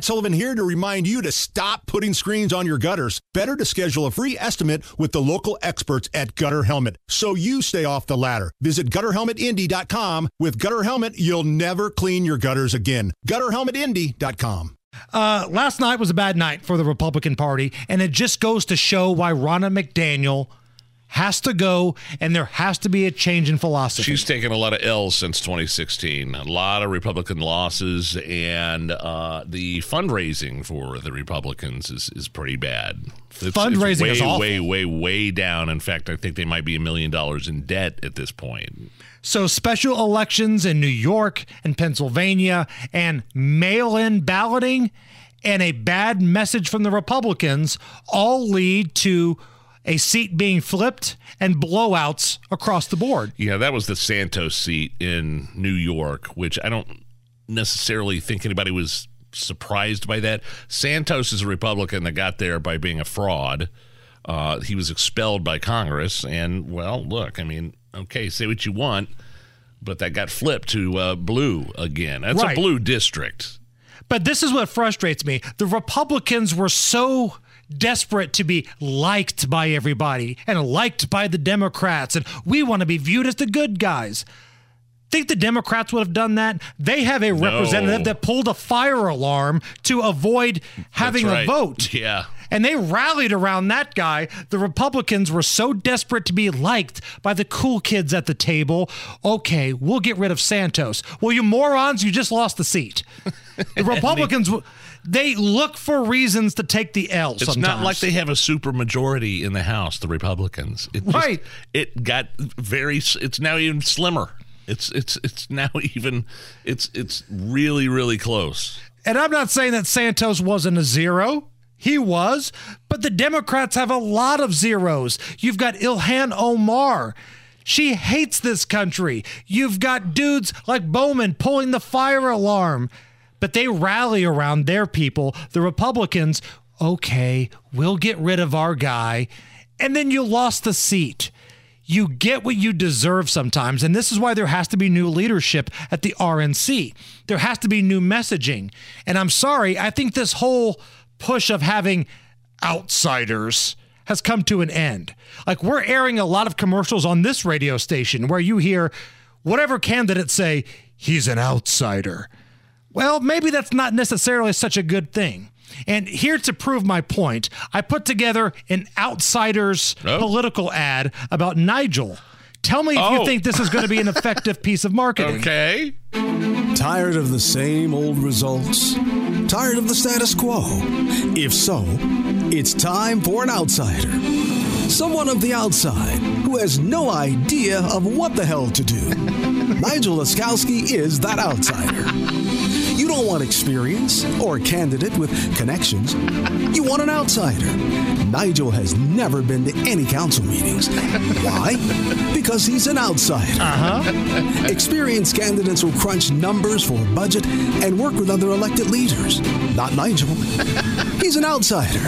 Matt Sullivan here to remind you to stop putting screens on your gutters. Better to schedule a free estimate with the local experts at Gutter Helmet so you stay off the ladder. Visit gutterhelmetindy.com. With Gutter Helmet, you'll never clean your gutters again. Gutterhelmetindy.com. Uh, last night was a bad night for the Republican Party, and it just goes to show why Ronna McDaniel has to go and there has to be a change in philosophy. She's taken a lot of L's since 2016, a lot of Republican losses, and uh, the fundraising for the Republicans is, is pretty bad. It's, fundraising it's way, is awful. way, way, way down. In fact, I think they might be a million dollars in debt at this point. So, special elections in New York and Pennsylvania and mail in balloting and a bad message from the Republicans all lead to a seat being flipped and blowouts across the board. Yeah, that was the Santos seat in New York, which I don't necessarily think anybody was surprised by that. Santos is a Republican that got there by being a fraud. Uh, he was expelled by Congress, and well, look, I mean, okay, say what you want, but that got flipped to uh, blue again. That's right. a blue district. But this is what frustrates me: the Republicans were so desperate to be liked by everybody and liked by the Democrats, and we want to be viewed as the good guys. Think the Democrats would have done that? They have a representative that pulled a fire alarm to avoid having right. a vote. Yeah. And they rallied around that guy. The Republicans were so desperate to be liked by the cool kids at the table. Okay, we'll get rid of Santos. Well, you morons, you just lost the seat. The Republicans they look for reasons to take the L. It's sometimes. not like they have a super majority in the House, the Republicans. It just, right. It got very. It's now even slimmer. It's it's it's now even. It's it's really really close. And I'm not saying that Santos wasn't a zero. He was, but the Democrats have a lot of zeros. You've got Ilhan Omar. She hates this country. You've got dudes like Bowman pulling the fire alarm but they rally around their people. The Republicans, okay, we'll get rid of our guy. And then you lost the seat. You get what you deserve sometimes. And this is why there has to be new leadership at the RNC. There has to be new messaging. And I'm sorry, I think this whole push of having outsiders has come to an end. Like we're airing a lot of commercials on this radio station where you hear whatever candidate say, he's an outsider. Well, maybe that's not necessarily such a good thing. And here to prove my point, I put together an outsider's oh. political ad about Nigel. Tell me if oh. you think this is going to be an effective piece of marketing. Okay. Tired of the same old results? Tired of the status quo? If so, it's time for an outsider. Someone of the outside who has no idea of what the hell to do. Nigel Laskowski is that outsider. You don't want experience or a candidate with connections. You want an outsider. Nigel has never been to any council meetings. Why? Because he's an outsider. Uh-huh. Experienced candidates will crunch numbers for a budget and work with other elected leaders. Not Nigel. He's an outsider.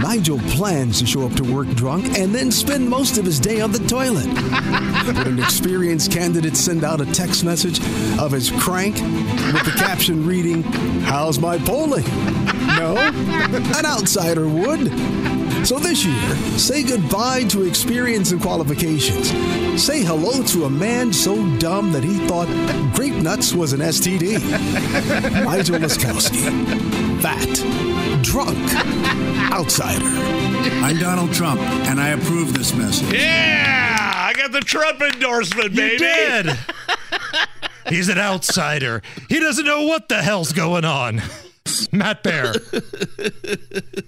Nigel plans to show up to work drunk and then spend most of his day on the toilet. An experienced candidate send out a text message of his crank with the caption reading, How's my polling? No, an outsider would. So this year, say goodbye to experience and qualifications. Say hello to a man so dumb that he thought grape nuts was an STD. Nigel Laskowski. Fat. Drunk. Outsider. I'm Donald Trump, and I approve this message. Yeah! I got the Trump endorsement, baby. You did. He's an outsider. He doesn't know what the hell's going on. Matt Bear.